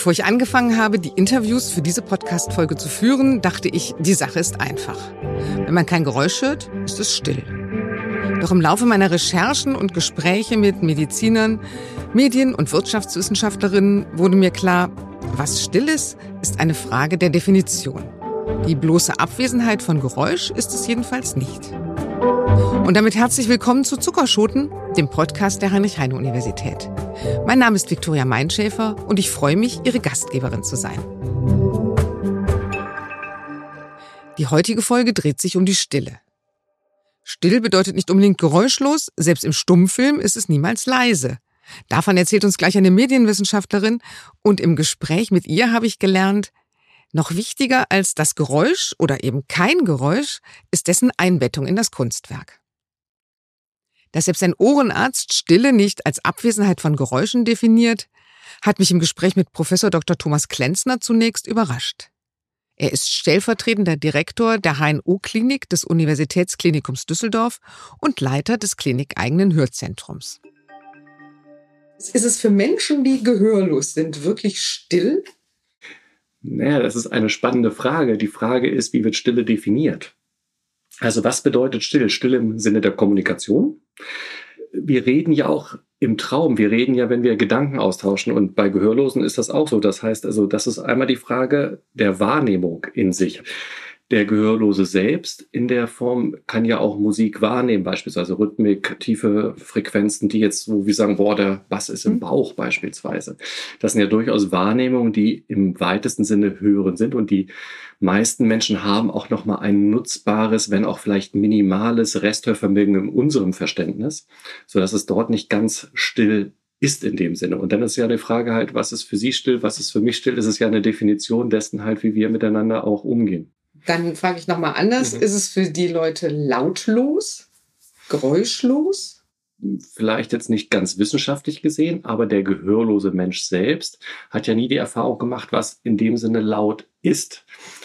Bevor ich angefangen habe, die Interviews für diese Podcast-Folge zu führen, dachte ich, die Sache ist einfach. Wenn man kein Geräusch hört, ist es still. Doch im Laufe meiner Recherchen und Gespräche mit Medizinern, Medien- und Wirtschaftswissenschaftlerinnen wurde mir klar, was still ist, ist eine Frage der Definition. Die bloße Abwesenheit von Geräusch ist es jedenfalls nicht. Und damit herzlich willkommen zu Zuckerschoten, dem Podcast der Heinrich-Heine-Universität. Mein Name ist Viktoria Meinschäfer und ich freue mich, Ihre Gastgeberin zu sein. Die heutige Folge dreht sich um die Stille. Still bedeutet nicht unbedingt geräuschlos, selbst im Stummfilm ist es niemals leise. Davon erzählt uns gleich eine Medienwissenschaftlerin und im Gespräch mit ihr habe ich gelernt, noch wichtiger als das Geräusch oder eben kein Geräusch ist dessen Einbettung in das Kunstwerk. Dass selbst ein Ohrenarzt Stille nicht als Abwesenheit von Geräuschen definiert, hat mich im Gespräch mit Professor Dr. Thomas Klenzner zunächst überrascht. Er ist stellvertretender Direktor der HNO-Klinik des Universitätsklinikums Düsseldorf und Leiter des klinikeigenen Hörzentrums. Ist es für Menschen, die gehörlos sind, wirklich still? Naja, das ist eine spannende Frage. Die Frage ist, wie wird Stille definiert? Also was bedeutet Stille? Stille im Sinne der Kommunikation. Wir reden ja auch im Traum. Wir reden ja, wenn wir Gedanken austauschen. Und bei Gehörlosen ist das auch so. Das heißt also, das ist einmal die Frage der Wahrnehmung in sich. Der Gehörlose selbst in der Form kann ja auch Musik wahrnehmen, beispielsweise Rhythmik, tiefe Frequenzen, die jetzt so wie sagen, boah, der Bass ist im mhm. Bauch beispielsweise. Das sind ja durchaus Wahrnehmungen, die im weitesten Sinne hören sind und die meisten Menschen haben auch noch mal ein nutzbares, wenn auch vielleicht minimales Resthörvermögen in unserem Verständnis, so dass es dort nicht ganz still ist in dem Sinne. Und dann ist ja die Frage halt, was ist für Sie still, was ist für mich still? Das ist ja eine Definition dessen halt, wie wir miteinander auch umgehen. Dann frage ich nochmal anders. Mhm. Ist es für die Leute lautlos, geräuschlos? Vielleicht jetzt nicht ganz wissenschaftlich gesehen, aber der gehörlose Mensch selbst hat ja nie die Erfahrung gemacht, was in dem Sinne laut ist.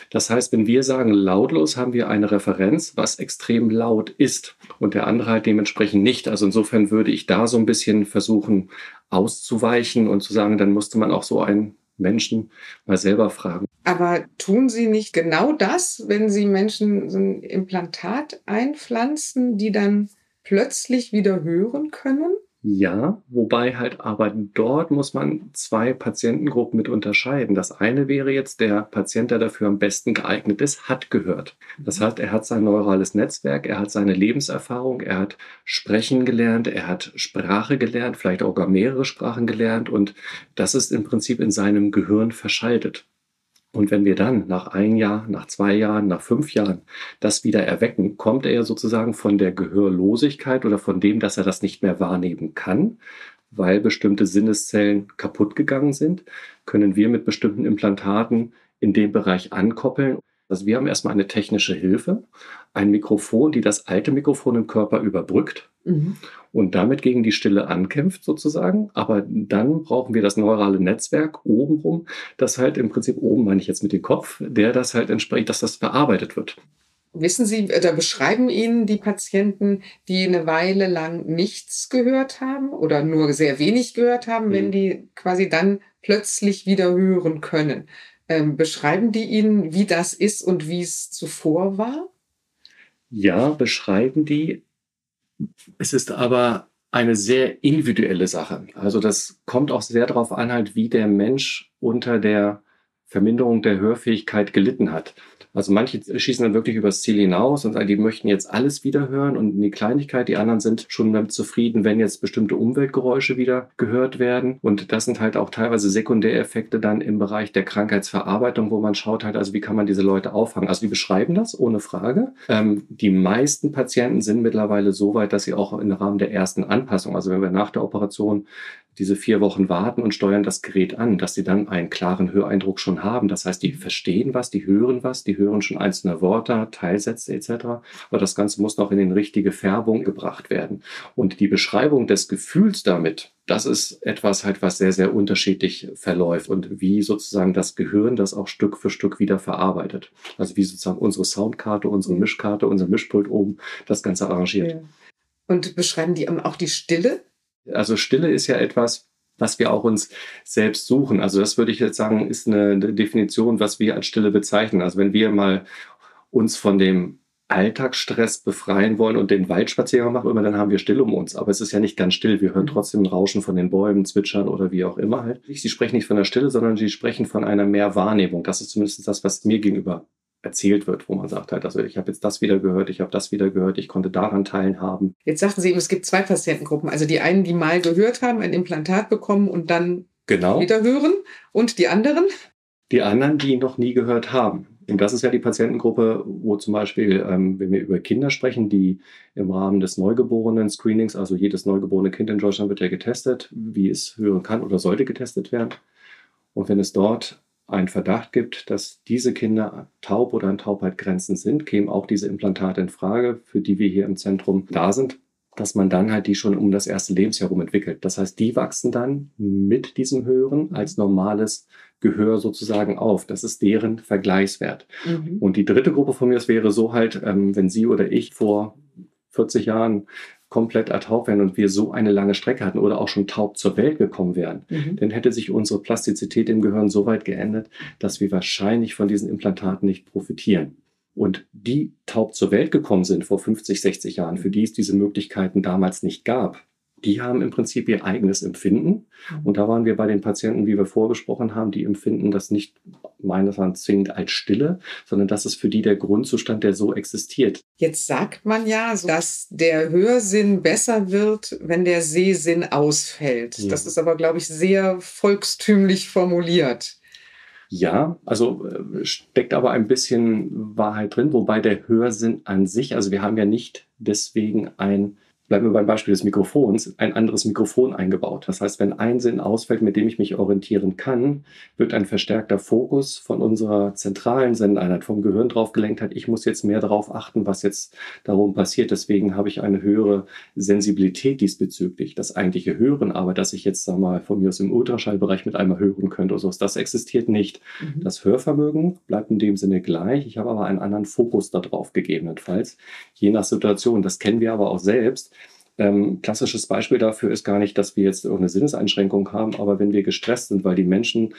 Das heißt, wenn wir sagen lautlos, haben wir eine Referenz, was extrem laut ist und der andere halt dementsprechend nicht. Also insofern würde ich da so ein bisschen versuchen auszuweichen und zu sagen, dann musste man auch so einen Menschen mal selber fragen. Aber tun Sie nicht genau das, wenn Sie Menschen so ein Implantat einpflanzen, die dann plötzlich wieder hören können? Ja, wobei halt aber dort muss man zwei Patientengruppen mit unterscheiden. Das eine wäre jetzt der Patient, der dafür am besten geeignet ist, hat gehört. Das heißt, er hat sein neurales Netzwerk, er hat seine Lebenserfahrung, er hat Sprechen gelernt, er hat Sprache gelernt, vielleicht auch gar mehrere Sprachen gelernt und das ist im Prinzip in seinem Gehirn verschaltet. Und wenn wir dann nach ein Jahr, nach zwei Jahren, nach fünf Jahren das wieder erwecken, kommt er sozusagen von der Gehörlosigkeit oder von dem, dass er das nicht mehr wahrnehmen kann, weil bestimmte Sinneszellen kaputt gegangen sind, können wir mit bestimmten Implantaten in dem Bereich ankoppeln. Also wir haben erstmal eine technische Hilfe, ein Mikrofon, die das alte Mikrofon im Körper überbrückt mhm. und damit gegen die Stille ankämpft sozusagen. Aber dann brauchen wir das neurale Netzwerk obenrum, das halt im Prinzip oben meine ich jetzt mit dem Kopf, der das halt entspricht, dass das verarbeitet wird. Wissen Sie oder beschreiben Ihnen die Patienten, die eine Weile lang nichts gehört haben oder nur sehr wenig gehört haben, mhm. wenn die quasi dann plötzlich wieder hören können? Ähm, beschreiben die Ihnen, wie das ist und wie es zuvor war? Ja, beschreiben die. Es ist aber eine sehr individuelle Sache. Also das kommt auch sehr darauf an, halt, wie der Mensch unter der Verminderung der Hörfähigkeit gelitten hat. Also manche schießen dann wirklich übers Ziel hinaus und die möchten jetzt alles wieder hören und die Kleinigkeit, die anderen sind schon damit zufrieden, wenn jetzt bestimmte Umweltgeräusche wieder gehört werden. Und das sind halt auch teilweise Sekundäreffekte dann im Bereich der Krankheitsverarbeitung, wo man schaut halt, also wie kann man diese Leute auffangen. Also die beschreiben das ohne Frage. Ähm, die meisten Patienten sind mittlerweile so weit, dass sie auch im Rahmen der ersten Anpassung, also wenn wir nach der Operation diese vier Wochen warten und steuern das Gerät an, dass sie dann einen klaren Höreindruck schon haben. Das heißt, die verstehen was, die hören was, die hören schon einzelne Worte, Teilsätze etc. Aber das Ganze muss noch in den richtige Färbung gebracht werden. Und die Beschreibung des Gefühls damit, das ist etwas halt, was sehr, sehr unterschiedlich verläuft und wie sozusagen das Gehirn das auch Stück für Stück wieder verarbeitet. Also wie sozusagen unsere Soundkarte, unsere Mischkarte, unser Mischpult oben das Ganze arrangiert. Und beschreiben die auch die Stille? Also Stille ist ja etwas, was wir auch uns selbst suchen. Also das würde ich jetzt sagen, ist eine Definition, was wir als Stille bezeichnen. Also wenn wir mal uns von dem Alltagsstress befreien wollen und den Waldspaziergang machen, immer dann haben wir still um uns. Aber es ist ja nicht ganz still. Wir hören mhm. trotzdem Rauschen von den Bäumen, Zwitschern oder wie auch immer halt. Sie sprechen nicht von der Stille, sondern sie sprechen von einer Mehrwahrnehmung. Das ist zumindest das, was mir gegenüber erzählt wird, wo man sagt halt, also ich habe jetzt das wieder gehört, ich habe das wieder gehört, ich konnte daran teilhaben. Jetzt sagten Sie eben, es gibt zwei Patientengruppen. Also die einen, die mal gehört haben, ein Implantat bekommen und dann genau. wieder hören und die anderen? Die anderen, die noch nie gehört haben. Und das ist ja die Patientengruppe, wo zum Beispiel, ähm, wenn wir über Kinder sprechen, die im Rahmen des Neugeborenen-Screenings, also jedes neugeborene Kind in Deutschland wird ja getestet, wie es hören kann oder sollte getestet werden. Und wenn es dort einen Verdacht gibt, dass diese Kinder taub oder an Taubheitgrenzen sind, kämen auch diese Implantate in Frage, für die wir hier im Zentrum da sind, dass man dann halt die schon um das erste Lebensjahr herum entwickelt. Das heißt, die wachsen dann mit diesem Hören als normales Gehör sozusagen auf. Das ist deren Vergleichswert. Mhm. Und die dritte Gruppe von mir, das wäre so halt, ähm, wenn Sie oder ich vor 40 Jahren komplett taub wären und wir so eine lange Strecke hatten oder auch schon taub zur Welt gekommen wären, mhm. dann hätte sich unsere Plastizität im Gehirn so weit geändert, dass wir wahrscheinlich von diesen Implantaten nicht profitieren. Und die taub zur Welt gekommen sind vor 50, 60 Jahren, für die es diese Möglichkeiten damals nicht gab, die haben im Prinzip ihr eigenes Empfinden. Mhm. Und da waren wir bei den Patienten, wie wir vorgesprochen haben, die empfinden das nicht meines Erachtens zwingend als Stille, sondern das ist für die der Grundzustand, der so existiert. Jetzt sagt man ja, dass der Hörsinn besser wird, wenn der Sehsinn ausfällt. Ja. Das ist aber, glaube ich, sehr volkstümlich formuliert. Ja, also äh, steckt aber ein bisschen Wahrheit drin, wobei der Hörsinn an sich, also wir haben ja nicht deswegen ein bleiben wir beim Beispiel des Mikrofons, ein anderes Mikrofon eingebaut. Das heißt, wenn ein Sinn ausfällt, mit dem ich mich orientieren kann, wird ein verstärkter Fokus von unserer zentralen Sendeinheit vom Gehirn drauf gelenkt hat. Ich muss jetzt mehr darauf achten, was jetzt darum passiert. Deswegen habe ich eine höhere Sensibilität diesbezüglich. Das eigentliche Hören, aber dass ich jetzt sag mal von mir aus im Ultraschallbereich mit einmal hören könnte oder so, das existiert nicht. Mhm. Das Hörvermögen bleibt in dem Sinne gleich. Ich habe aber einen anderen Fokus darauf gegebenenfalls, je nach Situation. Das kennen wir aber auch selbst ähm, klassisches Beispiel dafür ist gar nicht, dass wir jetzt irgendeine Sinneseinschränkung haben, aber wenn wir gestresst sind, weil die Menschen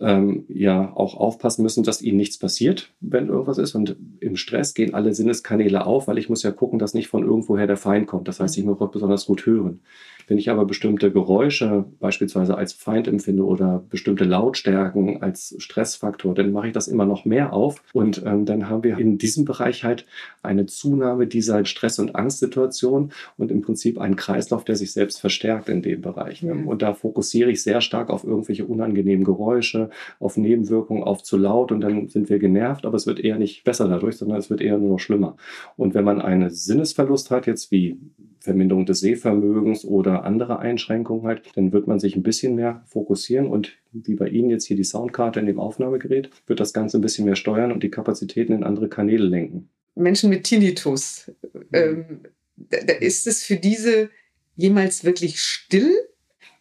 ähm, ja auch aufpassen müssen, dass ihnen nichts passiert, wenn irgendwas ist. Und im Stress gehen alle Sinneskanäle auf, weil ich muss ja gucken, dass nicht von irgendwoher der Feind kommt. Das heißt, ich muss auch besonders gut hören. Wenn ich aber bestimmte Geräusche beispielsweise als Feind empfinde oder bestimmte Lautstärken als Stressfaktor, dann mache ich das immer noch mehr auf. Und ähm, dann haben wir in diesem Bereich halt eine Zunahme dieser Stress- und Angstsituation und im Prinzip einen Kreislauf, der sich selbst verstärkt in dem Bereich. Mhm. Und da fokussiere ich sehr stark auf irgendwelche unangenehmen Geräusche, auf Nebenwirkungen, auf zu laut und dann sind wir genervt, aber es wird eher nicht besser dadurch, sondern es wird eher nur noch schlimmer. Und wenn man einen Sinnesverlust hat, jetzt wie Verminderung des Sehvermögens oder andere Einschränkungen halt, dann wird man sich ein bisschen mehr fokussieren und wie bei Ihnen jetzt hier die Soundkarte in dem Aufnahmegerät, wird das Ganze ein bisschen mehr steuern und die Kapazitäten in andere Kanäle lenken. Menschen mit Tinnitus, ähm, da, da ist es für diese jemals wirklich still?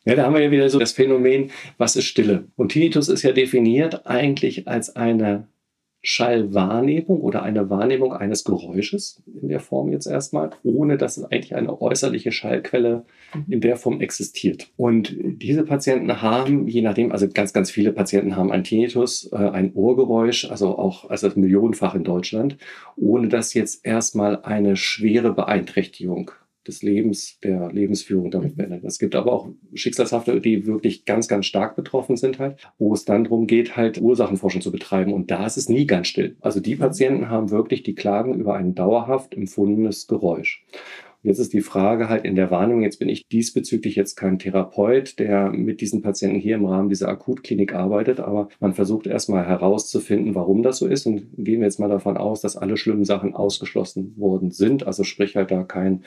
Ja, da haben wir ja wieder so das Phänomen, was ist Stille? Und Tinnitus ist ja definiert eigentlich als eine Schallwahrnehmung oder eine Wahrnehmung eines Geräusches in der Form jetzt erstmal, ohne dass es eigentlich eine äußerliche Schallquelle in der Form existiert. Und diese Patienten haben, je nachdem, also ganz, ganz viele Patienten haben ein Tinnitus, äh, ein Ohrgeräusch, also auch also millionenfach in Deutschland, ohne dass jetzt erstmal eine schwere Beeinträchtigung des Lebens, der Lebensführung damit beendet. Es gibt aber auch Schicksalshafte, die wirklich ganz, ganz stark betroffen sind halt, wo es dann darum geht, halt Ursachenforschung zu betreiben. Und da ist es nie ganz still. Also die Patienten haben wirklich die Klagen über ein dauerhaft empfundenes Geräusch. Jetzt ist die Frage halt in der Warnung, jetzt bin ich diesbezüglich jetzt kein Therapeut, der mit diesen Patienten hier im Rahmen dieser Akutklinik arbeitet, aber man versucht erstmal herauszufinden, warum das so ist und gehen wir jetzt mal davon aus, dass alle schlimmen Sachen ausgeschlossen worden sind, also sprich halt da kein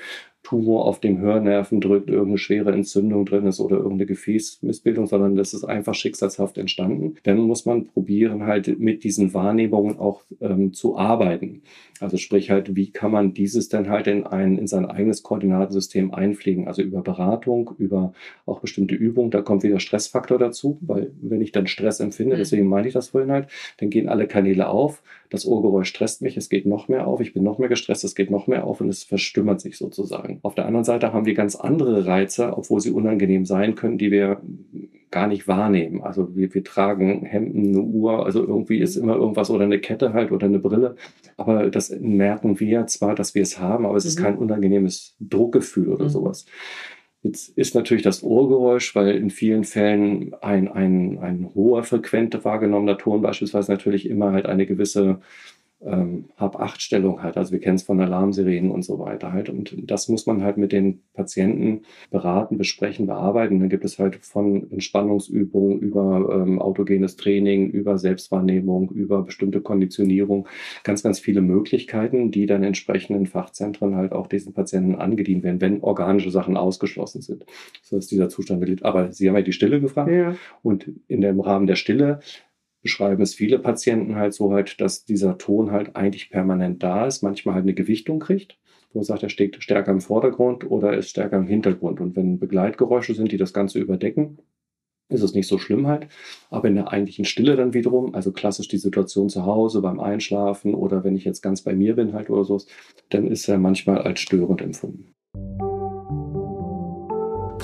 Tumor auf dem Hörnerven drückt, irgendeine schwere Entzündung drin ist oder irgendeine Gefäßmissbildung, sondern das ist einfach schicksalshaft entstanden. Dann muss man probieren, halt mit diesen Wahrnehmungen auch ähm, zu arbeiten. Also sprich halt, wie kann man dieses dann halt in ein, in sein eigenes Koordinatensystem einpflegen? Also über Beratung, über auch bestimmte Übungen. Da kommt wieder Stressfaktor dazu, weil wenn ich dann Stress empfinde, mhm. deswegen meine ich das vorhin halt, dann gehen alle Kanäle auf. Das Ohrgeräusch stresst mich, es geht noch mehr auf, ich bin noch mehr gestresst, es geht noch mehr auf und es verstümmert sich sozusagen. Auf der anderen Seite haben wir ganz andere Reize, obwohl sie unangenehm sein können, die wir gar nicht wahrnehmen. Also wir, wir tragen Hemden, eine Uhr, also irgendwie ist immer irgendwas oder eine Kette halt oder eine Brille. Aber das merken wir zwar, dass wir es haben, aber es mhm. ist kein unangenehmes Druckgefühl oder mhm. sowas. Jetzt ist natürlich das Ohrgeräusch, weil in vielen Fällen ein, ein, ein hoher frequente wahrgenommener Ton beispielsweise natürlich immer halt eine gewisse ähm, Hab-Acht-Stellung hat. Also wir kennen es von Alarmsirenen und so weiter halt. Und das muss man halt mit den Patienten beraten, besprechen, bearbeiten. Dann gibt es halt von Entspannungsübungen über ähm, autogenes Training, über Selbstwahrnehmung, über bestimmte Konditionierung, ganz, ganz viele Möglichkeiten, die dann entsprechend in Fachzentren halt auch diesen Patienten angedient werden, wenn organische Sachen ausgeschlossen sind. So ist dieser Zustand beliebt. Aber Sie haben ja die Stille gefragt. Ja. Und in dem Rahmen der Stille beschreiben es viele Patienten halt so halt, dass dieser Ton halt eigentlich permanent da ist, manchmal halt eine Gewichtung kriegt, wo man sagt, er steht stärker im Vordergrund oder ist stärker im Hintergrund. Und wenn Begleitgeräusche sind, die das Ganze überdecken, ist es nicht so schlimm halt. Aber in der eigentlichen Stille dann wiederum, also klassisch die Situation zu Hause beim Einschlafen oder wenn ich jetzt ganz bei mir bin halt oder so, dann ist er manchmal als störend empfunden.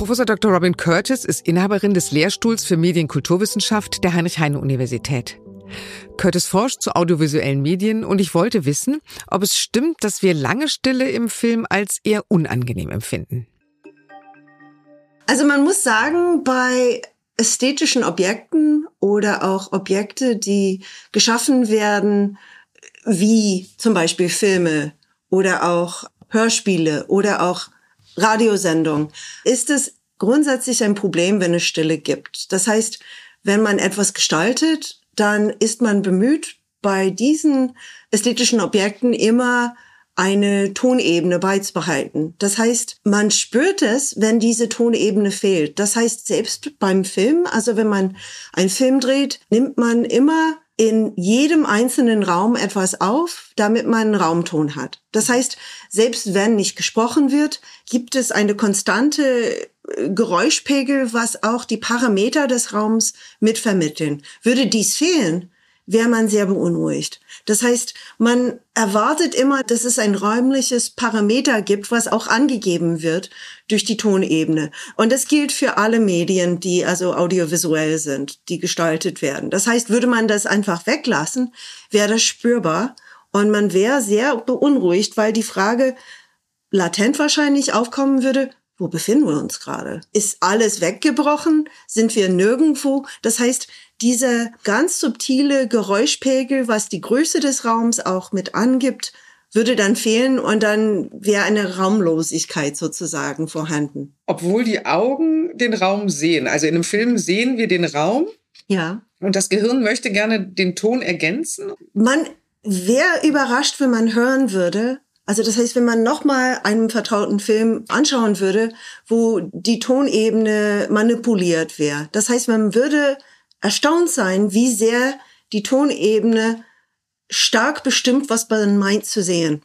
Professor Dr. Robin Curtis ist Inhaberin des Lehrstuhls für Medienkulturwissenschaft der Heinrich-Heine-Universität. Curtis forscht zu audiovisuellen Medien und ich wollte wissen, ob es stimmt, dass wir lange Stille im Film als eher unangenehm empfinden. Also man muss sagen, bei ästhetischen Objekten oder auch Objekte, die geschaffen werden, wie zum Beispiel Filme oder auch Hörspiele oder auch Radiosendung, ist es grundsätzlich ein Problem, wenn es Stille gibt. Das heißt, wenn man etwas gestaltet, dann ist man bemüht, bei diesen ästhetischen Objekten immer eine Tonebene beizubehalten. Das heißt, man spürt es, wenn diese Tonebene fehlt. Das heißt, selbst beim Film, also wenn man einen Film dreht, nimmt man immer in jedem einzelnen Raum etwas auf, damit man einen Raumton hat. Das heißt, selbst wenn nicht gesprochen wird, gibt es eine konstante äh, Geräuschpegel, was auch die Parameter des Raums mitvermitteln. Würde dies fehlen, wäre man sehr beunruhigt. Das heißt, man erwartet immer, dass es ein räumliches Parameter gibt, was auch angegeben wird durch die Tonebene. Und das gilt für alle Medien, die also audiovisuell sind, die gestaltet werden. Das heißt, würde man das einfach weglassen, wäre das spürbar und man wäre sehr beunruhigt, weil die Frage latent wahrscheinlich aufkommen würde, wo befinden wir uns gerade? Ist alles weggebrochen? Sind wir nirgendwo? Das heißt, dieser ganz subtile Geräuschpegel, was die Größe des Raums auch mit angibt, würde dann fehlen und dann wäre eine Raumlosigkeit sozusagen vorhanden. Obwohl die Augen den Raum sehen. Also in einem Film sehen wir den Raum. Ja. Und das Gehirn möchte gerne den Ton ergänzen. Man wäre überrascht, wenn man hören würde. Also das heißt, wenn man nochmal einen vertrauten Film anschauen würde, wo die Tonebene manipuliert wäre. Das heißt, man würde erstaunt sein, wie sehr die Tonebene stark bestimmt, was man meint zu sehen.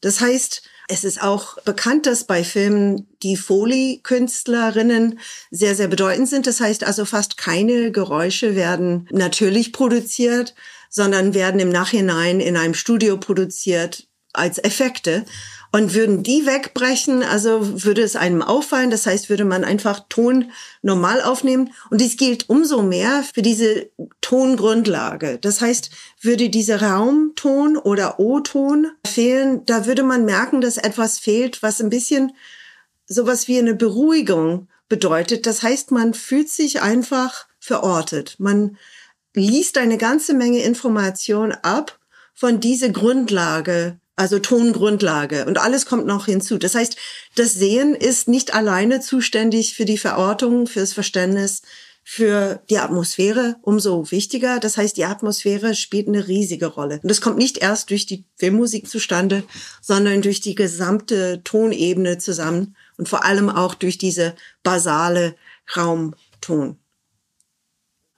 Das heißt, es ist auch bekannt, dass bei Filmen die Foley-Künstlerinnen sehr, sehr bedeutend sind. Das heißt also, fast keine Geräusche werden natürlich produziert, sondern werden im Nachhinein in einem Studio produziert als Effekte. Und würden die wegbrechen, also würde es einem auffallen, das heißt, würde man einfach Ton normal aufnehmen. Und dies gilt umso mehr für diese Tongrundlage. Das heißt, würde dieser Raumton oder O-Ton fehlen, da würde man merken, dass etwas fehlt, was ein bisschen sowas wie eine Beruhigung bedeutet. Das heißt, man fühlt sich einfach verortet. Man liest eine ganze Menge Information ab von dieser Grundlage also Tongrundlage und alles kommt noch hinzu. Das heißt, das Sehen ist nicht alleine zuständig für die Verortung, fürs Verständnis, für die Atmosphäre umso wichtiger. Das heißt, die Atmosphäre spielt eine riesige Rolle. Und das kommt nicht erst durch die Filmmusik zustande, sondern durch die gesamte Tonebene zusammen und vor allem auch durch diese basale Raumton.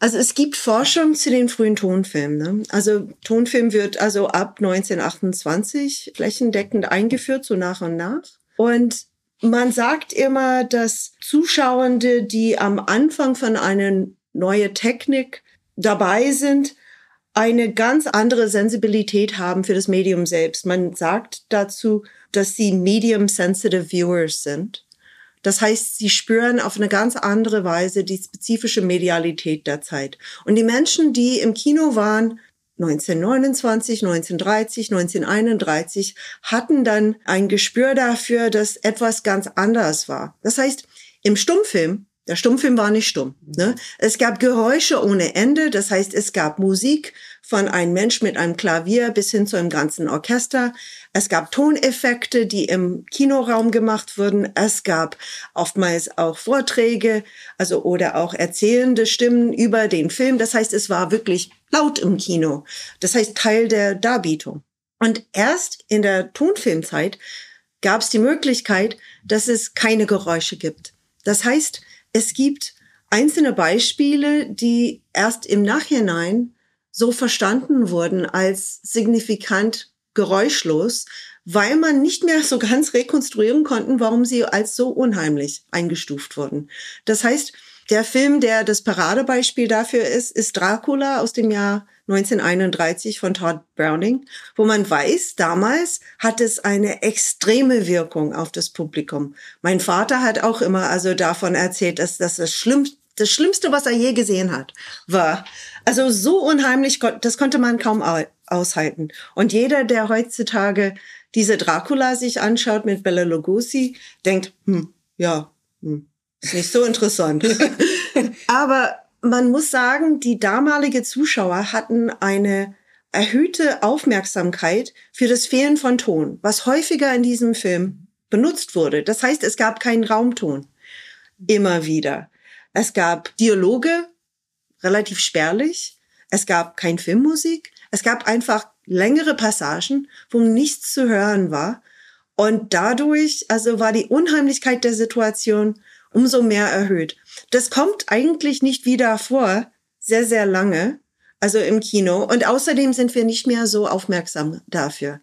Also es gibt Forschung zu den frühen Tonfilmen. Ne? Also Tonfilm wird also ab 1928 flächendeckend eingeführt, so nach und nach. Und man sagt immer, dass Zuschauende, die am Anfang von einer neuen Technik dabei sind, eine ganz andere Sensibilität haben für das Medium selbst. Man sagt dazu, dass sie medium sensitive viewers sind. Das heißt, sie spüren auf eine ganz andere Weise die spezifische Medialität der Zeit. Und die Menschen, die im Kino waren, 1929, 1930, 1931, hatten dann ein Gespür dafür, dass etwas ganz anders war. Das heißt, im Stummfilm der Stummfilm war nicht stumm. Ne? Es gab Geräusche ohne Ende, das heißt, es gab Musik von einem Mensch mit einem Klavier bis hin zu einem ganzen Orchester. Es gab Toneffekte, die im Kinoraum gemacht wurden. Es gab oftmals auch Vorträge, also oder auch erzählende Stimmen über den Film. Das heißt, es war wirklich laut im Kino. Das heißt, Teil der Darbietung. Und erst in der Tonfilmzeit gab es die Möglichkeit, dass es keine Geräusche gibt. Das heißt, es gibt einzelne Beispiele, die erst im Nachhinein so verstanden wurden als signifikant geräuschlos, weil man nicht mehr so ganz rekonstruieren konnten, warum sie als so unheimlich eingestuft wurden. Das heißt, der Film, der das Paradebeispiel dafür ist, ist Dracula aus dem Jahr 1931 von Todd Browning, wo man weiß, damals hat es eine extreme Wirkung auf das Publikum. Mein Vater hat auch immer also davon erzählt, dass das das Schlimmste, das Schlimmste, was er je gesehen hat, war. Also so unheimlich, das konnte man kaum aushalten. Und jeder, der heutzutage diese Dracula sich anschaut mit Bella Lugosi, denkt, hm, ja, hm, ist nicht so interessant. Aber man muss sagen, die damalige Zuschauer hatten eine erhöhte Aufmerksamkeit für das Fehlen von Ton, was häufiger in diesem Film benutzt wurde. Das heißt, es gab keinen Raumton. Immer wieder. Es gab Dialoge, relativ spärlich. Es gab kein Filmmusik. Es gab einfach längere Passagen, wo nichts zu hören war. Und dadurch, also war die Unheimlichkeit der Situation umso mehr erhöht. Das kommt eigentlich nicht wieder vor, sehr, sehr lange, also im Kino. Und außerdem sind wir nicht mehr so aufmerksam dafür.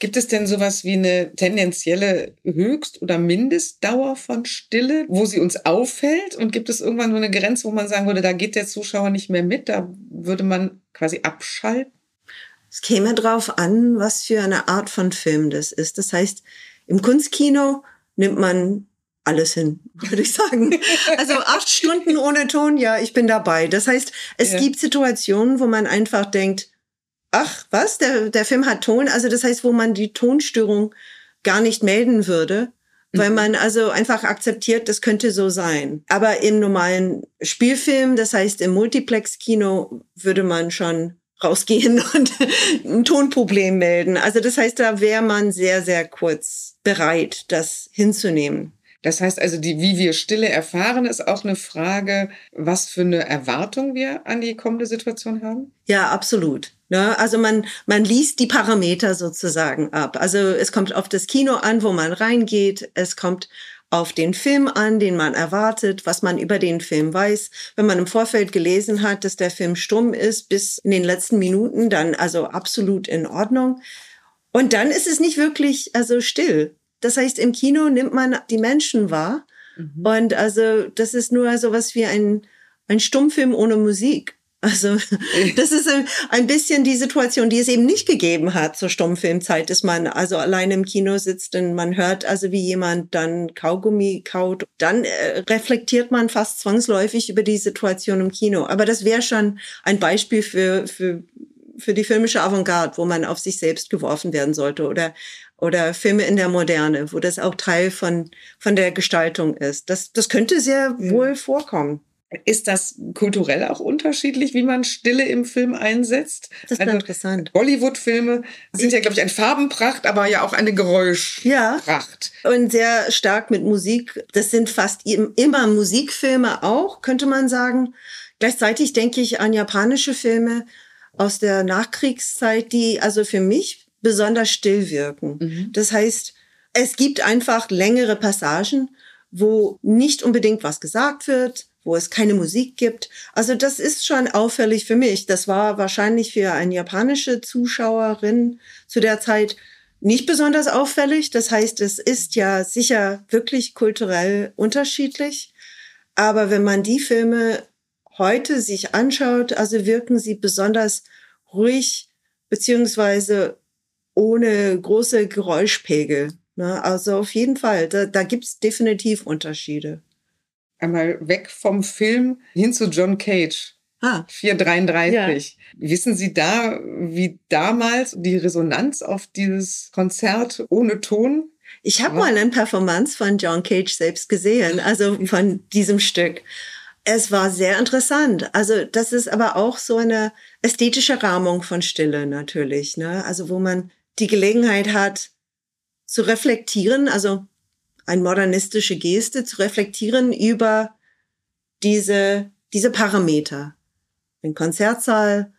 Gibt es denn sowas wie eine tendenzielle Höchst- oder Mindestdauer von Stille, wo sie uns auffällt? Und gibt es irgendwann so eine Grenze, wo man sagen würde, da geht der Zuschauer nicht mehr mit, da würde man quasi abschalten? Es käme drauf an, was für eine Art von Film das ist. Das heißt, im Kunstkino nimmt man alles hin, würde ich sagen. Also acht Stunden ohne Ton, ja, ich bin dabei. Das heißt, es ja. gibt Situationen, wo man einfach denkt, ach, was, der, der Film hat Ton. Also das heißt, wo man die Tonstörung gar nicht melden würde, weil mhm. man also einfach akzeptiert, das könnte so sein. Aber im normalen Spielfilm, das heißt im Multiplex-Kino, würde man schon rausgehen und ein Tonproblem melden. Also das heißt, da wäre man sehr, sehr kurz bereit, das hinzunehmen. Das heißt also, die, wie wir Stille erfahren, ist auch eine Frage, was für eine Erwartung wir an die kommende Situation haben? Ja, absolut. Ne? also man, man liest die Parameter sozusagen ab. Also es kommt auf das Kino an, wo man reingeht. Es kommt auf den Film an, den man erwartet, was man über den Film weiß. Wenn man im Vorfeld gelesen hat, dass der Film stumm ist bis in den letzten Minuten, dann also absolut in Ordnung. Und dann ist es nicht wirklich also still. Das heißt, im Kino nimmt man die Menschen wahr. Mhm. Und also, das ist nur so was wie ein, ein Stummfilm ohne Musik. Also das ist ein bisschen die Situation, die es eben nicht gegeben hat zur Stummfilmzeit, dass man also allein im Kino sitzt und man hört also, wie jemand dann Kaugummi kaut. Dann äh, reflektiert man fast zwangsläufig über die Situation im Kino. Aber das wäre schon ein Beispiel für, für, für die filmische Avantgarde, wo man auf sich selbst geworfen werden sollte oder oder Filme in der Moderne, wo das auch Teil von, von der Gestaltung ist. Das, das könnte sehr wohl vorkommen. Ist das kulturell auch unterschiedlich, wie man Stille im Film einsetzt? Das ist also, interessant. Hollywood-Filme sind ja, glaube ich, eine Farbenpracht, aber ja auch eine Geräuschpracht. Ja, und sehr stark mit Musik. Das sind fast immer Musikfilme auch, könnte man sagen. Gleichzeitig denke ich an japanische Filme aus der Nachkriegszeit, die also für mich besonders still wirken. Mhm. Das heißt, es gibt einfach längere Passagen, wo nicht unbedingt was gesagt wird, wo es keine Musik gibt. Also das ist schon auffällig für mich. Das war wahrscheinlich für eine japanische Zuschauerin zu der Zeit nicht besonders auffällig. Das heißt, es ist ja sicher wirklich kulturell unterschiedlich. Aber wenn man die Filme heute sich anschaut, also wirken sie besonders ruhig beziehungsweise ohne große Geräuschpegel. Ne? Also auf jeden Fall, da, da gibt's definitiv Unterschiede. Einmal weg vom Film hin zu John Cage. Ah. 433. Ja. Wissen Sie da, wie damals die Resonanz auf dieses Konzert ohne Ton? Ich habe mal eine Performance von John Cage selbst gesehen, also von diesem Stück. Es war sehr interessant. Also das ist aber auch so eine ästhetische Rahmung von Stille natürlich, ne? Also wo man die Gelegenheit hat zu reflektieren, also eine modernistische Geste zu reflektieren über diese diese Parameter den Konzertsaal.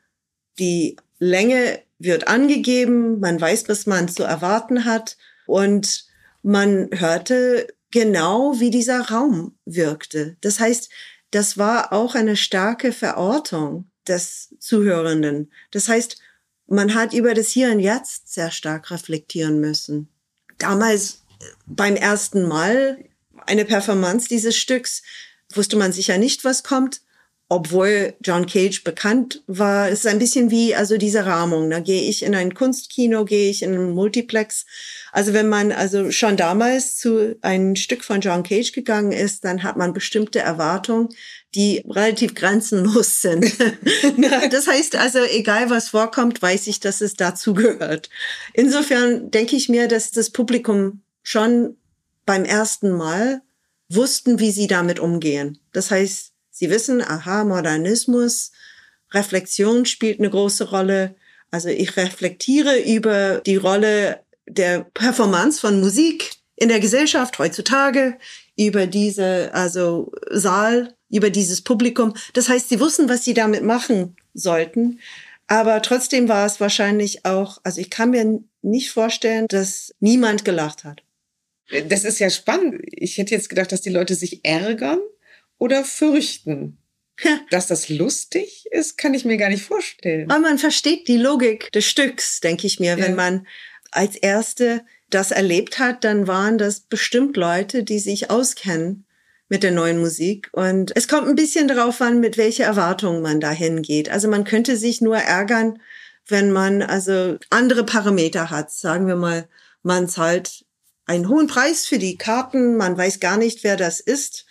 Die Länge wird angegeben, man weiß, was man zu erwarten hat und man hörte genau, wie dieser Raum wirkte. Das heißt, das war auch eine starke Verortung des Zuhörenden. Das heißt, man hat über das Hier und Jetzt sehr stark reflektieren müssen. Damals beim ersten Mal eine Performance dieses Stücks wusste man sicher nicht, was kommt obwohl John Cage bekannt war, ist ein bisschen wie also diese Rahmung. Da gehe ich in ein Kunstkino, gehe ich in ein Multiplex. Also wenn man also schon damals zu einem Stück von John Cage gegangen ist, dann hat man bestimmte Erwartungen, die relativ grenzenlos sind. das heißt also, egal was vorkommt, weiß ich, dass es dazu gehört. Insofern denke ich mir, dass das Publikum schon beim ersten Mal wussten, wie sie damit umgehen. Das heißt, Sie wissen, aha, Modernismus, Reflexion spielt eine große Rolle. Also ich reflektiere über die Rolle der Performance von Musik in der Gesellschaft heutzutage, über diese, also Saal, über dieses Publikum. Das heißt, sie wussten, was sie damit machen sollten. Aber trotzdem war es wahrscheinlich auch, also ich kann mir nicht vorstellen, dass niemand gelacht hat. Das ist ja spannend. Ich hätte jetzt gedacht, dass die Leute sich ärgern oder fürchten. Dass das lustig ist, kann ich mir gar nicht vorstellen. Aber man versteht die Logik des Stücks, denke ich mir. Ja. Wenn man als Erste das erlebt hat, dann waren das bestimmt Leute, die sich auskennen mit der neuen Musik. Und es kommt ein bisschen darauf an, mit welcher Erwartung man dahin geht. Also man könnte sich nur ärgern, wenn man also andere Parameter hat. Sagen wir mal, man zahlt einen hohen Preis für die Karten, man weiß gar nicht, wer das ist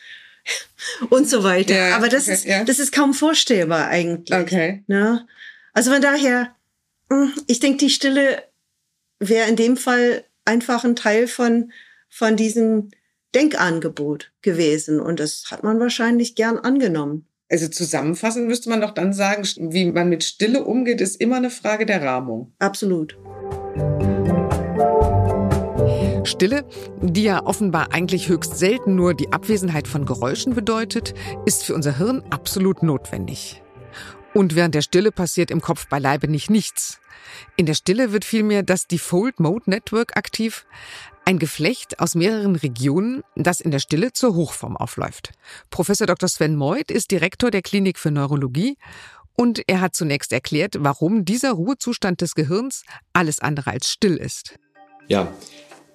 und so weiter. Ja, Aber das okay, ist, ja. das ist kaum vorstellbar eigentlich. Okay. Ne? Also von daher, hm, ich denke, die Stille wäre in dem Fall einfach ein Teil von, von diesem Denkangebot gewesen. Und das hat man wahrscheinlich gern angenommen. Also zusammenfassend müsste man doch dann sagen, wie man mit Stille umgeht, ist immer eine Frage der Rahmung. Absolut. Stille, die ja offenbar eigentlich höchst selten nur die Abwesenheit von Geräuschen bedeutet, ist für unser Hirn absolut notwendig. Und während der Stille passiert im Kopf beileibe nicht nichts. In der Stille wird vielmehr das Default Mode Network aktiv, ein Geflecht aus mehreren Regionen, das in der Stille zur Hochform aufläuft. Professor Dr. Sven Meuth ist Direktor der Klinik für Neurologie und er hat zunächst erklärt, warum dieser Ruhezustand des Gehirns alles andere als still ist. Ja,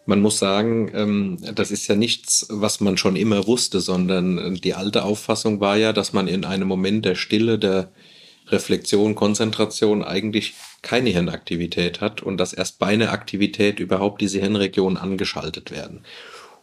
man muss sagen, ähm, das ist ja nichts, was man schon immer wusste, sondern die alte Auffassung war ja, dass man in einem Moment der Stille, der Reflexion, Konzentration eigentlich keine Hirnaktivität hat und dass erst bei einer Aktivität überhaupt diese Hirnregionen angeschaltet werden.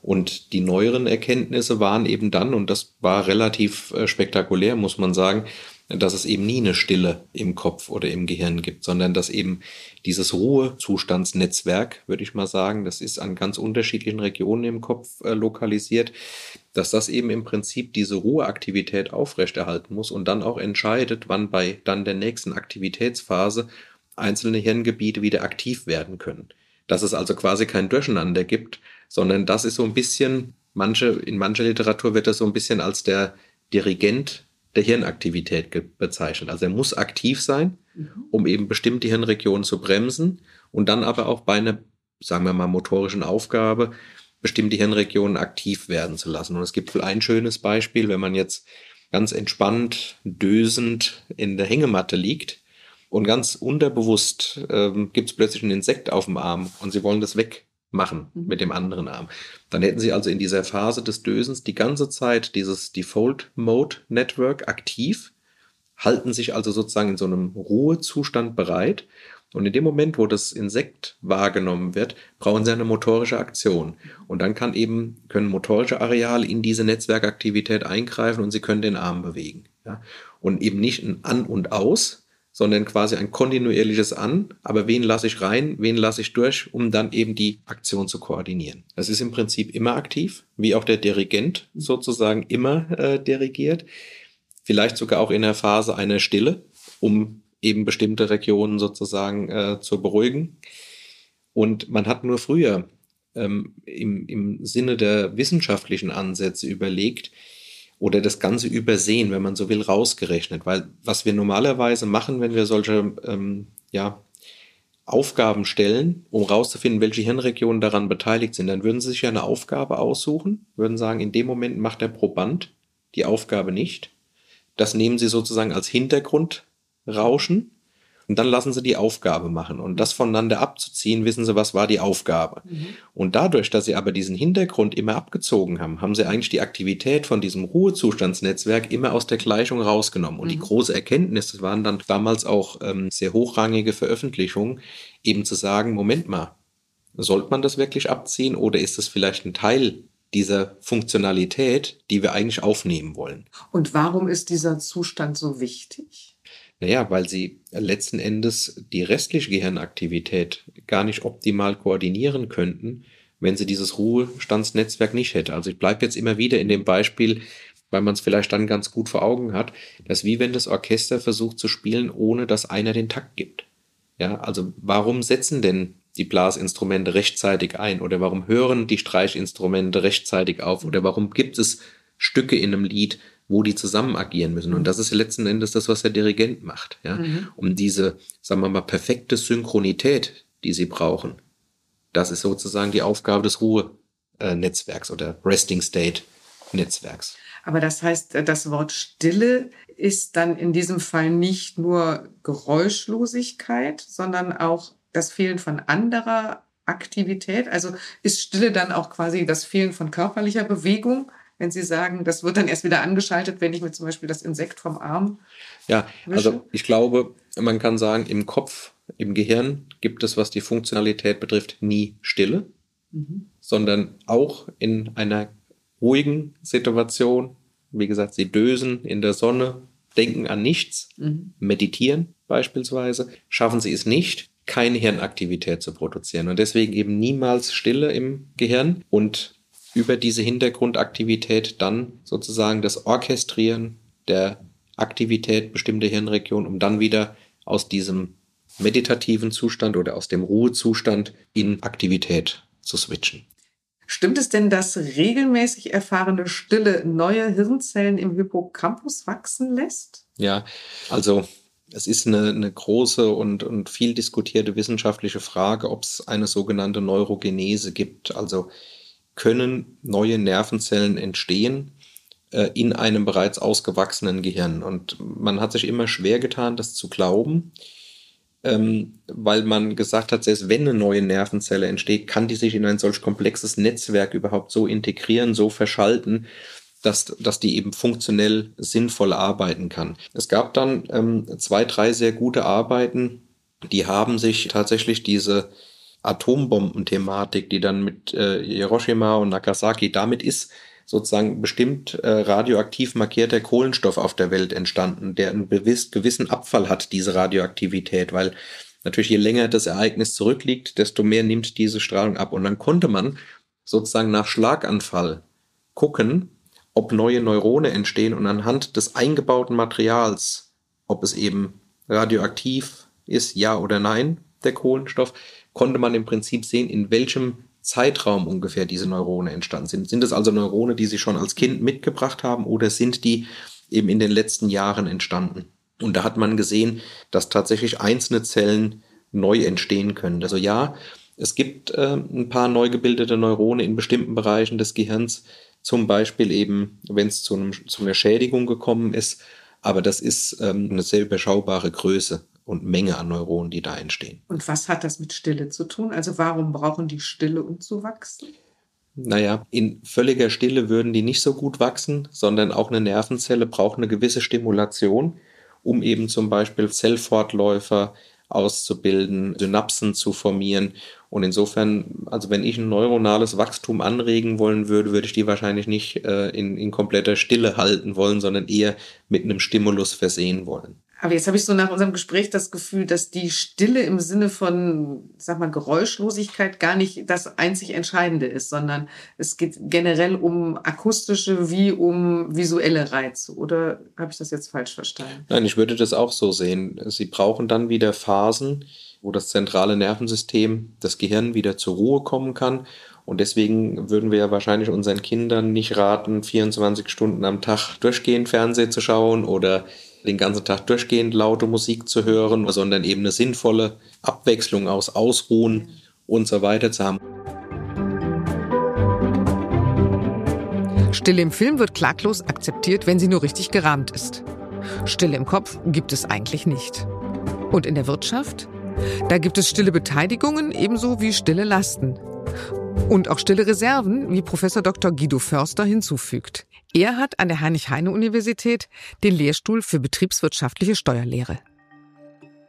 Und die neueren Erkenntnisse waren eben dann, und das war relativ äh, spektakulär, muss man sagen, dass es eben nie eine Stille im Kopf oder im Gehirn gibt, sondern dass eben dieses Ruhezustandsnetzwerk, würde ich mal sagen, das ist an ganz unterschiedlichen Regionen im Kopf äh, lokalisiert, dass das eben im Prinzip diese Ruheaktivität aufrechterhalten muss und dann auch entscheidet, wann bei dann der nächsten Aktivitätsphase einzelne Hirngebiete wieder aktiv werden können. Dass es also quasi kein Durcheinander gibt, sondern das ist so ein bisschen, manche, in mancher Literatur wird das so ein bisschen als der Dirigent der Hirnaktivität bezeichnet. Also er muss aktiv sein, mhm. um eben bestimmte Hirnregionen zu bremsen und dann aber auch bei einer, sagen wir mal, motorischen Aufgabe bestimmte Hirnregionen aktiv werden zu lassen. Und es gibt wohl ein schönes Beispiel, wenn man jetzt ganz entspannt, dösend in der Hängematte liegt und ganz unterbewusst ähm, gibt es plötzlich ein Insekt auf dem Arm und sie wollen das weg machen mhm. mit dem anderen Arm. Dann hätten Sie also in dieser Phase des Dösens die ganze Zeit dieses Default Mode Network aktiv, halten sich also sozusagen in so einem Ruhezustand bereit Und in dem Moment, wo das Insekt wahrgenommen wird, brauchen sie eine motorische Aktion. Und dann kann eben, können motorische Areale in diese Netzwerkaktivität eingreifen und sie können den Arm bewegen. Ja? Und eben nicht ein An und Aus, sondern quasi ein kontinuierliches An. Aber wen lasse ich rein, wen lasse ich durch, um dann eben die Aktion zu koordinieren. Das ist im Prinzip immer aktiv, wie auch der Dirigent sozusagen immer äh, dirigiert. Vielleicht sogar auch in der Phase einer Stille, um eben bestimmte Regionen sozusagen äh, zu beruhigen. Und man hat nur früher ähm, im, im Sinne der wissenschaftlichen Ansätze überlegt oder das Ganze übersehen, wenn man so will, rausgerechnet. Weil was wir normalerweise machen, wenn wir solche ähm, ja, Aufgaben stellen, um rauszufinden, welche Hirnregionen daran beteiligt sind, dann würden Sie sich ja eine Aufgabe aussuchen, würden sagen, in dem Moment macht der Proband die Aufgabe nicht. Das nehmen Sie sozusagen als Hintergrund Rauschen und dann lassen sie die Aufgabe machen. Und das voneinander abzuziehen, wissen sie, was war die Aufgabe. Mhm. Und dadurch, dass sie aber diesen Hintergrund immer abgezogen haben, haben sie eigentlich die Aktivität von diesem Ruhezustandsnetzwerk immer aus der Gleichung rausgenommen. Und mhm. die große Erkenntnis, das waren dann damals auch ähm, sehr hochrangige Veröffentlichungen, eben zu sagen, Moment mal, sollte man das wirklich abziehen oder ist das vielleicht ein Teil dieser Funktionalität, die wir eigentlich aufnehmen wollen? Und warum ist dieser Zustand so wichtig? Naja, weil sie letzten Endes die restliche Gehirnaktivität gar nicht optimal koordinieren könnten, wenn sie dieses Ruhestandsnetzwerk nicht hätte. Also ich bleibe jetzt immer wieder in dem Beispiel, weil man es vielleicht dann ganz gut vor Augen hat, dass wie wenn das Orchester versucht zu spielen, ohne dass einer den Takt gibt. Ja, also warum setzen denn die Blasinstrumente rechtzeitig ein oder warum hören die Streichinstrumente rechtzeitig auf oder warum gibt es Stücke in einem Lied, wo die zusammen agieren müssen. Und das ist letzten Endes das, was der Dirigent macht, ja, mhm. um diese, sagen wir mal, perfekte Synchronität, die sie brauchen. Das ist sozusagen die Aufgabe des Ruhenetzwerks oder Resting State Netzwerks. Aber das heißt, das Wort Stille ist dann in diesem Fall nicht nur Geräuschlosigkeit, sondern auch das Fehlen von anderer Aktivität. Also ist Stille dann auch quasi das Fehlen von körperlicher Bewegung? Wenn Sie sagen, das wird dann erst wieder angeschaltet, wenn ich mir zum Beispiel das Insekt vom Arm. Ja, wische? also ich glaube, man kann sagen, im Kopf, im Gehirn gibt es, was die Funktionalität betrifft, nie Stille, mhm. sondern auch in einer ruhigen Situation, wie gesagt, Sie dösen in der Sonne, denken an nichts, mhm. meditieren beispielsweise, schaffen Sie es nicht, keine Hirnaktivität zu produzieren. Und deswegen eben niemals Stille im Gehirn. Und über diese Hintergrundaktivität dann sozusagen das Orchestrieren der Aktivität bestimmter Hirnregionen, um dann wieder aus diesem meditativen Zustand oder aus dem Ruhezustand in Aktivität zu switchen. Stimmt es denn, dass regelmäßig erfahrene Stille neue Hirnzellen im Hippocampus wachsen lässt? Ja, also es ist eine, eine große und, und viel diskutierte wissenschaftliche Frage, ob es eine sogenannte Neurogenese gibt. Also können neue Nervenzellen entstehen äh, in einem bereits ausgewachsenen Gehirn. Und man hat sich immer schwer getan, das zu glauben, ähm, weil man gesagt hat, selbst wenn eine neue Nervenzelle entsteht, kann die sich in ein solch komplexes Netzwerk überhaupt so integrieren, so verschalten, dass, dass die eben funktionell sinnvoll arbeiten kann. Es gab dann ähm, zwei, drei sehr gute Arbeiten, die haben sich tatsächlich diese Atombombenthematik, die dann mit äh, Hiroshima und Nagasaki, damit ist sozusagen bestimmt äh, radioaktiv markierter Kohlenstoff auf der Welt entstanden, der einen gewiss, gewissen Abfall hat, diese Radioaktivität, weil natürlich je länger das Ereignis zurückliegt, desto mehr nimmt diese Strahlung ab. Und dann konnte man sozusagen nach Schlaganfall gucken, ob neue Neurone entstehen und anhand des eingebauten Materials, ob es eben radioaktiv ist, ja oder nein, der Kohlenstoff, konnte man im Prinzip sehen, in welchem Zeitraum ungefähr diese Neurone entstanden sind. Sind es also Neurone, die sie schon als Kind mitgebracht haben oder sind die eben in den letzten Jahren entstanden? Und da hat man gesehen, dass tatsächlich einzelne Zellen neu entstehen können. Also ja, es gibt äh, ein paar neu gebildete Neurone in bestimmten Bereichen des Gehirns, zum Beispiel eben, wenn es zu, zu einer Schädigung gekommen ist, aber das ist ähm, eine sehr überschaubare Größe und Menge an Neuronen, die da entstehen. Und was hat das mit Stille zu tun? Also warum brauchen die Stille, um zu wachsen? Naja, in völliger Stille würden die nicht so gut wachsen, sondern auch eine Nervenzelle braucht eine gewisse Stimulation, um eben zum Beispiel Zellfortläufer auszubilden, Synapsen zu formieren. Und insofern, also wenn ich ein neuronales Wachstum anregen wollen würde, würde ich die wahrscheinlich nicht äh, in, in kompletter Stille halten wollen, sondern eher mit einem Stimulus versehen wollen. Aber jetzt habe ich so nach unserem Gespräch das Gefühl, dass die Stille im Sinne von, sag mal, Geräuschlosigkeit gar nicht das einzig Entscheidende ist, sondern es geht generell um akustische wie um visuelle Reize. Oder habe ich das jetzt falsch verstanden? Nein, ich würde das auch so sehen. Sie brauchen dann wieder Phasen, wo das zentrale Nervensystem, das Gehirn wieder zur Ruhe kommen kann. Und deswegen würden wir ja wahrscheinlich unseren Kindern nicht raten, 24 Stunden am Tag durchgehend Fernsehen zu schauen oder den ganzen Tag durchgehend laute Musik zu hören, sondern eben eine sinnvolle Abwechslung aus Ausruhen und so weiter zu haben. Stille im Film wird klaglos akzeptiert, wenn sie nur richtig gerahmt ist. Stille im Kopf gibt es eigentlich nicht. Und in der Wirtschaft? Da gibt es stille Beteiligungen ebenso wie stille Lasten. Und auch stille Reserven, wie Professor Dr. Guido Förster hinzufügt. Er hat an der Heinrich-Heine-Universität den Lehrstuhl für betriebswirtschaftliche Steuerlehre.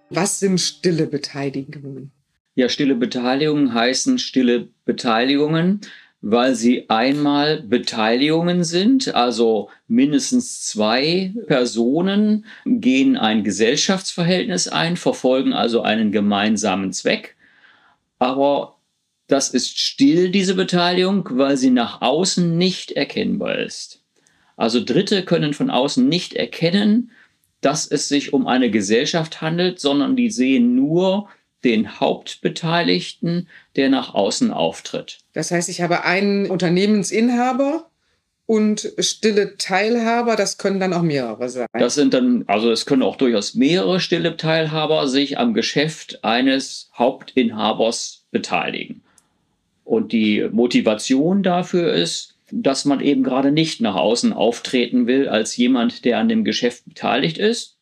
Was sind stille Beteiligungen? Ja, stille Beteiligungen heißen stille Beteiligungen, weil sie einmal Beteiligungen sind, also mindestens zwei Personen gehen ein Gesellschaftsverhältnis ein, verfolgen also einen gemeinsamen Zweck, aber das ist still, diese Beteiligung, weil sie nach außen nicht erkennbar ist. Also Dritte können von außen nicht erkennen, dass es sich um eine Gesellschaft handelt, sondern die sehen nur den Hauptbeteiligten, der nach außen auftritt. Das heißt, ich habe einen Unternehmensinhaber und stille Teilhaber, das können dann auch mehrere sein. Das sind dann, also es können auch durchaus mehrere stille Teilhaber sich am Geschäft eines Hauptinhabers beteiligen. Und die Motivation dafür ist, dass man eben gerade nicht nach außen auftreten will als jemand, der an dem Geschäft beteiligt ist.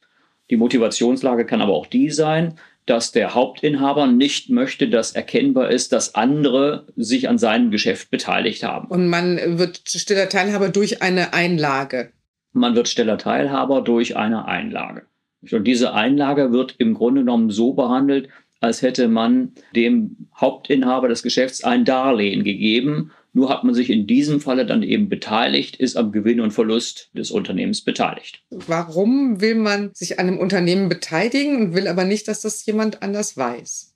Die Motivationslage kann aber auch die sein, dass der Hauptinhaber nicht möchte, dass erkennbar ist, dass andere sich an seinem Geschäft beteiligt haben. Und man wird stiller Teilhaber durch eine Einlage. Man wird stiller Teilhaber durch eine Einlage. Und diese Einlage wird im Grunde genommen so behandelt, als hätte man dem Hauptinhaber des Geschäfts ein Darlehen gegeben. Nur hat man sich in diesem Falle dann eben beteiligt, ist am Gewinn und Verlust des Unternehmens beteiligt. Warum will man sich an einem Unternehmen beteiligen und will aber nicht, dass das jemand anders weiß?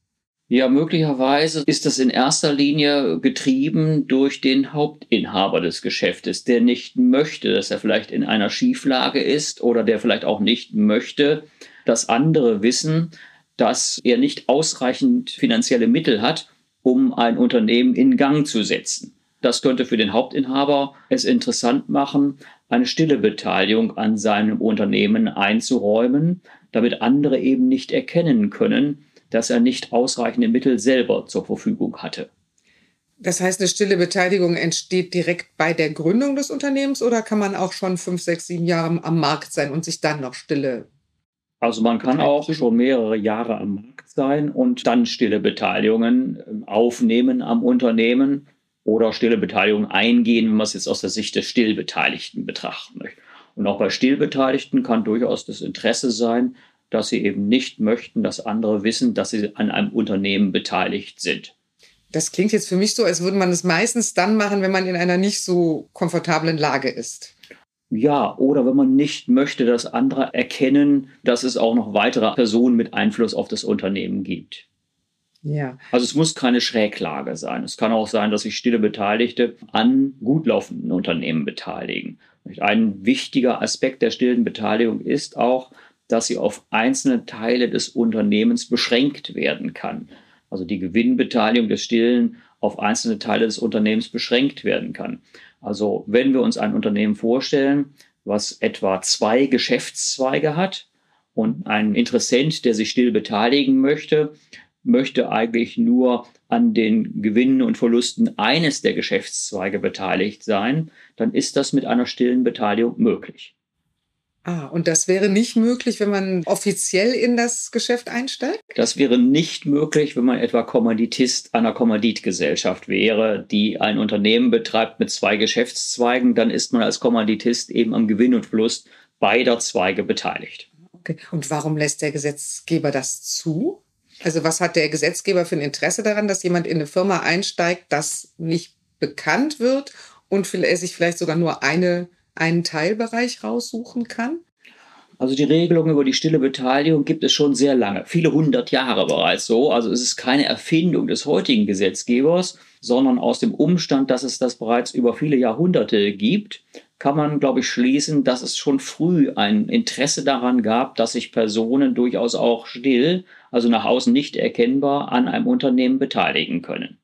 Ja, möglicherweise ist das in erster Linie getrieben durch den Hauptinhaber des Geschäftes, der nicht möchte, dass er vielleicht in einer Schieflage ist oder der vielleicht auch nicht möchte, dass andere wissen, dass er nicht ausreichend finanzielle Mittel hat, um ein Unternehmen in Gang zu setzen. Das könnte für den Hauptinhaber es interessant machen, eine stille Beteiligung an seinem Unternehmen einzuräumen, damit andere eben nicht erkennen können, dass er nicht ausreichende Mittel selber zur Verfügung hatte. Das heißt, eine stille Beteiligung entsteht direkt bei der Gründung des Unternehmens oder kann man auch schon fünf, sechs, sieben Jahre am Markt sein und sich dann noch stille also man kann auch schon mehrere Jahre am Markt sein und dann stille Beteiligungen ähm, aufnehmen am Unternehmen oder stille Beteiligungen eingehen, wenn man es jetzt aus der Sicht des Stillbeteiligten betrachten möchte. Und auch bei Stillbeteiligten kann durchaus das Interesse sein, dass sie eben nicht möchten, dass andere wissen, dass sie an einem Unternehmen beteiligt sind. Das klingt jetzt für mich so, als würde man es meistens dann machen, wenn man in einer nicht so komfortablen Lage ist. Ja, oder wenn man nicht möchte, dass andere erkennen, dass es auch noch weitere Personen mit Einfluss auf das Unternehmen gibt. Ja. Also es muss keine Schräglage sein. Es kann auch sein, dass sich stille Beteiligte an gut laufenden Unternehmen beteiligen. Ein wichtiger Aspekt der stillen Beteiligung ist auch, dass sie auf einzelne Teile des Unternehmens beschränkt werden kann. Also die Gewinnbeteiligung des Stillen auf einzelne Teile des Unternehmens beschränkt werden kann. Also wenn wir uns ein Unternehmen vorstellen, was etwa zwei Geschäftszweige hat und ein Interessent, der sich still beteiligen möchte, möchte eigentlich nur an den Gewinnen und Verlusten eines der Geschäftszweige beteiligt sein, dann ist das mit einer stillen Beteiligung möglich. Ah, und das wäre nicht möglich, wenn man offiziell in das Geschäft einsteigt? Das wäre nicht möglich, wenn man etwa Kommanditist einer Kommanditgesellschaft wäre, die ein Unternehmen betreibt mit zwei Geschäftszweigen. Dann ist man als Kommanditist eben am Gewinn und Verlust beider Zweige beteiligt. Okay. Und warum lässt der Gesetzgeber das zu? Also was hat der Gesetzgeber für ein Interesse daran, dass jemand in eine Firma einsteigt, das nicht bekannt wird und sich vielleicht sogar nur eine, einen Teilbereich raussuchen kann? Also die Regelung über die stille Beteiligung gibt es schon sehr lange, viele hundert Jahre bereits so. Also es ist keine Erfindung des heutigen Gesetzgebers, sondern aus dem Umstand, dass es das bereits über viele Jahrhunderte gibt, kann man, glaube ich, schließen, dass es schon früh ein Interesse daran gab, dass sich Personen durchaus auch still, also nach außen nicht erkennbar, an einem Unternehmen beteiligen können.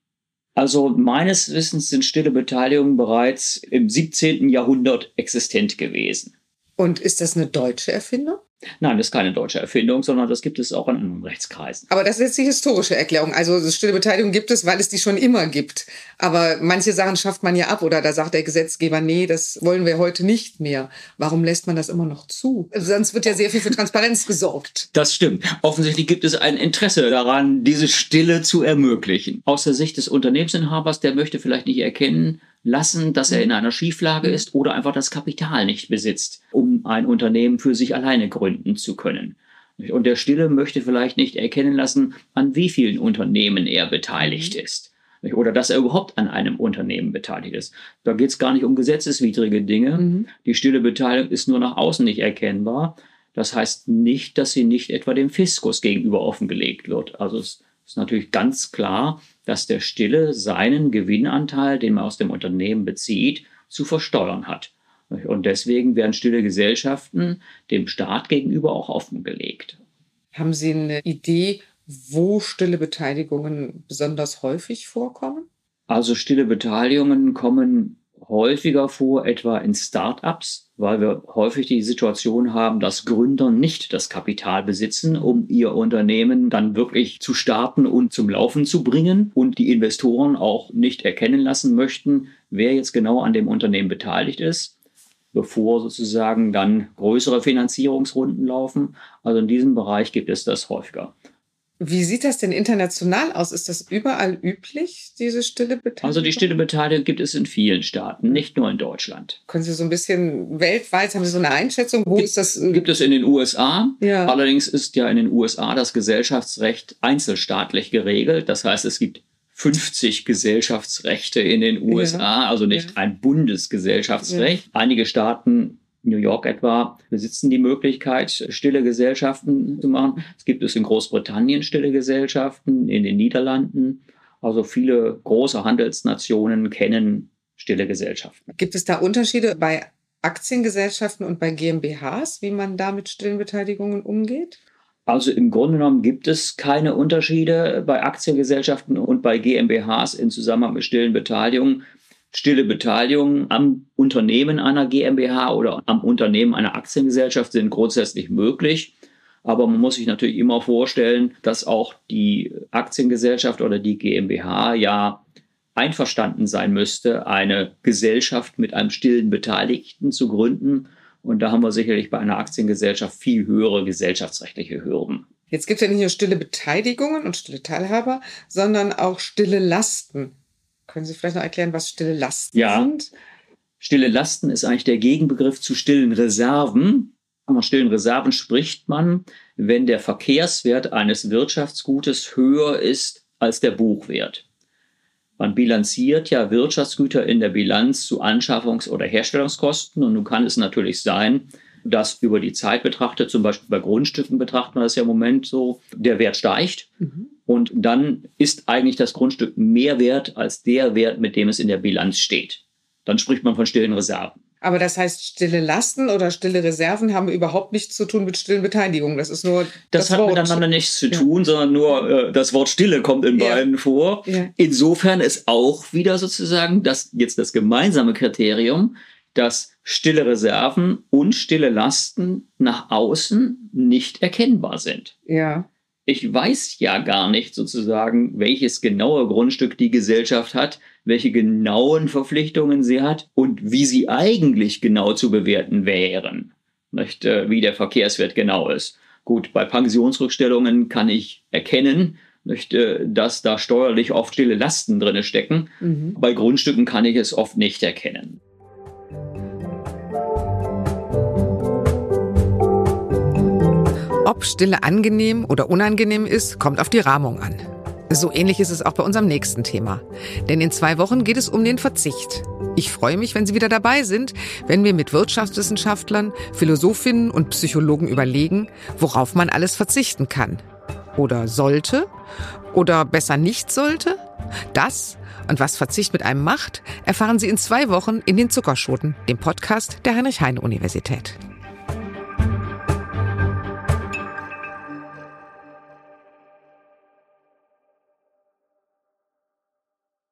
Also meines Wissens sind stille Beteiligungen bereits im 17. Jahrhundert existent gewesen. Und ist das eine deutsche Erfindung? Nein, das ist keine deutsche Erfindung, sondern das gibt es auch in anderen Rechtskreisen. Aber das ist jetzt die historische Erklärung. Also stille Beteiligung gibt es, weil es die schon immer gibt. Aber manche Sachen schafft man ja ab oder da sagt der Gesetzgeber, nee, das wollen wir heute nicht mehr. Warum lässt man das immer noch zu? Sonst wird ja sehr viel für Transparenz gesorgt. Das stimmt. Offensichtlich gibt es ein Interesse daran, diese Stille zu ermöglichen. Aus der Sicht des Unternehmensinhabers, der möchte vielleicht nicht erkennen, lassen, dass er in einer Schieflage ist oder einfach das Kapital nicht besitzt, um ein Unternehmen für sich alleine gründen zu können. Und der Stille möchte vielleicht nicht erkennen lassen, an wie vielen Unternehmen er beteiligt mhm. ist. Oder dass er überhaupt an einem Unternehmen beteiligt ist. Da geht es gar nicht um gesetzeswidrige Dinge. Mhm. Die stille Beteiligung ist nur nach außen nicht erkennbar. Das heißt nicht, dass sie nicht etwa dem Fiskus gegenüber offengelegt wird. Also es ist natürlich ganz klar, dass der Stille seinen Gewinnanteil, den man aus dem Unternehmen bezieht, zu versteuern hat. Und deswegen werden stille Gesellschaften dem Staat gegenüber auch offengelegt. Haben Sie eine Idee, wo stille Beteiligungen besonders häufig vorkommen? Also stille Beteiligungen kommen häufiger vor, etwa in Start-ups, weil wir häufig die Situation haben, dass Gründer nicht das Kapital besitzen, um ihr Unternehmen dann wirklich zu starten und zum Laufen zu bringen und die Investoren auch nicht erkennen lassen möchten, wer jetzt genau an dem Unternehmen beteiligt ist bevor sozusagen dann größere Finanzierungsrunden laufen. Also in diesem Bereich gibt es das häufiger. Wie sieht das denn international aus? Ist das überall üblich, diese stille Beteiligung? Also die stille Beteiligung gibt es in vielen Staaten, nicht nur in Deutschland. Können Sie so ein bisschen weltweit, haben Sie so eine Einschätzung? Wo gibt, ist das? Gibt es in den USA. Ja. Allerdings ist ja in den USA das Gesellschaftsrecht einzelstaatlich geregelt. Das heißt, es gibt 50 Gesellschaftsrechte in den USA, ja. also nicht ja. ein Bundesgesellschaftsrecht. Einige Staaten New York etwa besitzen die Möglichkeit, stille Gesellschaften zu machen. Es gibt es in Großbritannien stille Gesellschaften, in den Niederlanden. Also viele große Handelsnationen kennen stille Gesellschaften. Gibt es da Unterschiede bei Aktiengesellschaften und bei GmbHs, wie man da mit stillen Beteiligungen umgeht? Also im Grunde genommen gibt es keine Unterschiede bei Aktiengesellschaften und bei GmbHs in Zusammenhang mit stillen Beteiligungen stille Beteiligung am Unternehmen einer GmbH oder am Unternehmen einer Aktiengesellschaft sind grundsätzlich möglich. Aber man muss sich natürlich immer vorstellen, dass auch die Aktiengesellschaft oder die GmbH ja einverstanden sein müsste, eine Gesellschaft mit einem stillen Beteiligten zu gründen. Und da haben wir sicherlich bei einer Aktiengesellschaft viel höhere gesellschaftsrechtliche Hürden. Jetzt gibt es ja nicht nur stille Beteiligungen und stille Teilhaber, sondern auch stille Lasten. Können Sie vielleicht noch erklären, was stille Lasten ja. sind? Stille Lasten ist eigentlich der Gegenbegriff zu stillen Reserven. Von stillen Reserven spricht man, wenn der Verkehrswert eines Wirtschaftsgutes höher ist als der Buchwert. Man bilanziert ja Wirtschaftsgüter in der Bilanz zu Anschaffungs- oder Herstellungskosten und nun kann es natürlich sein, dass über die Zeit betrachtet, zum Beispiel bei Grundstücken betrachtet man das ja im Moment so, der Wert steigt. Mhm. Und dann ist eigentlich das Grundstück mehr wert als der Wert, mit dem es in der Bilanz steht. Dann spricht man von stillen Reserven. Aber das heißt, stille Lasten oder stille Reserven haben überhaupt nichts zu tun mit stillen Beteiligungen. Das ist nur. Das, das hat Wort. miteinander nichts zu tun, ja. sondern nur äh, das Wort Stille kommt in ja. beiden vor. Ja. Insofern ist auch wieder sozusagen das jetzt das gemeinsame Kriterium, dass stille Reserven und stille Lasten nach außen nicht erkennbar sind. Ja. Ich weiß ja gar nicht sozusagen, welches genaue Grundstück die Gesellschaft hat, welche genauen Verpflichtungen sie hat und wie sie eigentlich genau zu bewerten wären. Nicht, äh, wie der Verkehrswert genau ist. Gut, bei Pensionsrückstellungen kann ich erkennen, nicht, äh, dass da steuerlich oft stille Lasten drin stecken. Mhm. Bei Grundstücken kann ich es oft nicht erkennen. Ob Stille angenehm oder unangenehm ist, kommt auf die Rahmung an. So ähnlich ist es auch bei unserem nächsten Thema. Denn in zwei Wochen geht es um den Verzicht. Ich freue mich, wenn Sie wieder dabei sind, wenn wir mit Wirtschaftswissenschaftlern, Philosophinnen und Psychologen überlegen, worauf man alles verzichten kann. Oder sollte? Oder besser nicht sollte? Das und was Verzicht mit einem macht, erfahren Sie in zwei Wochen in den Zuckerschoten, dem Podcast der Heinrich-Heine-Universität.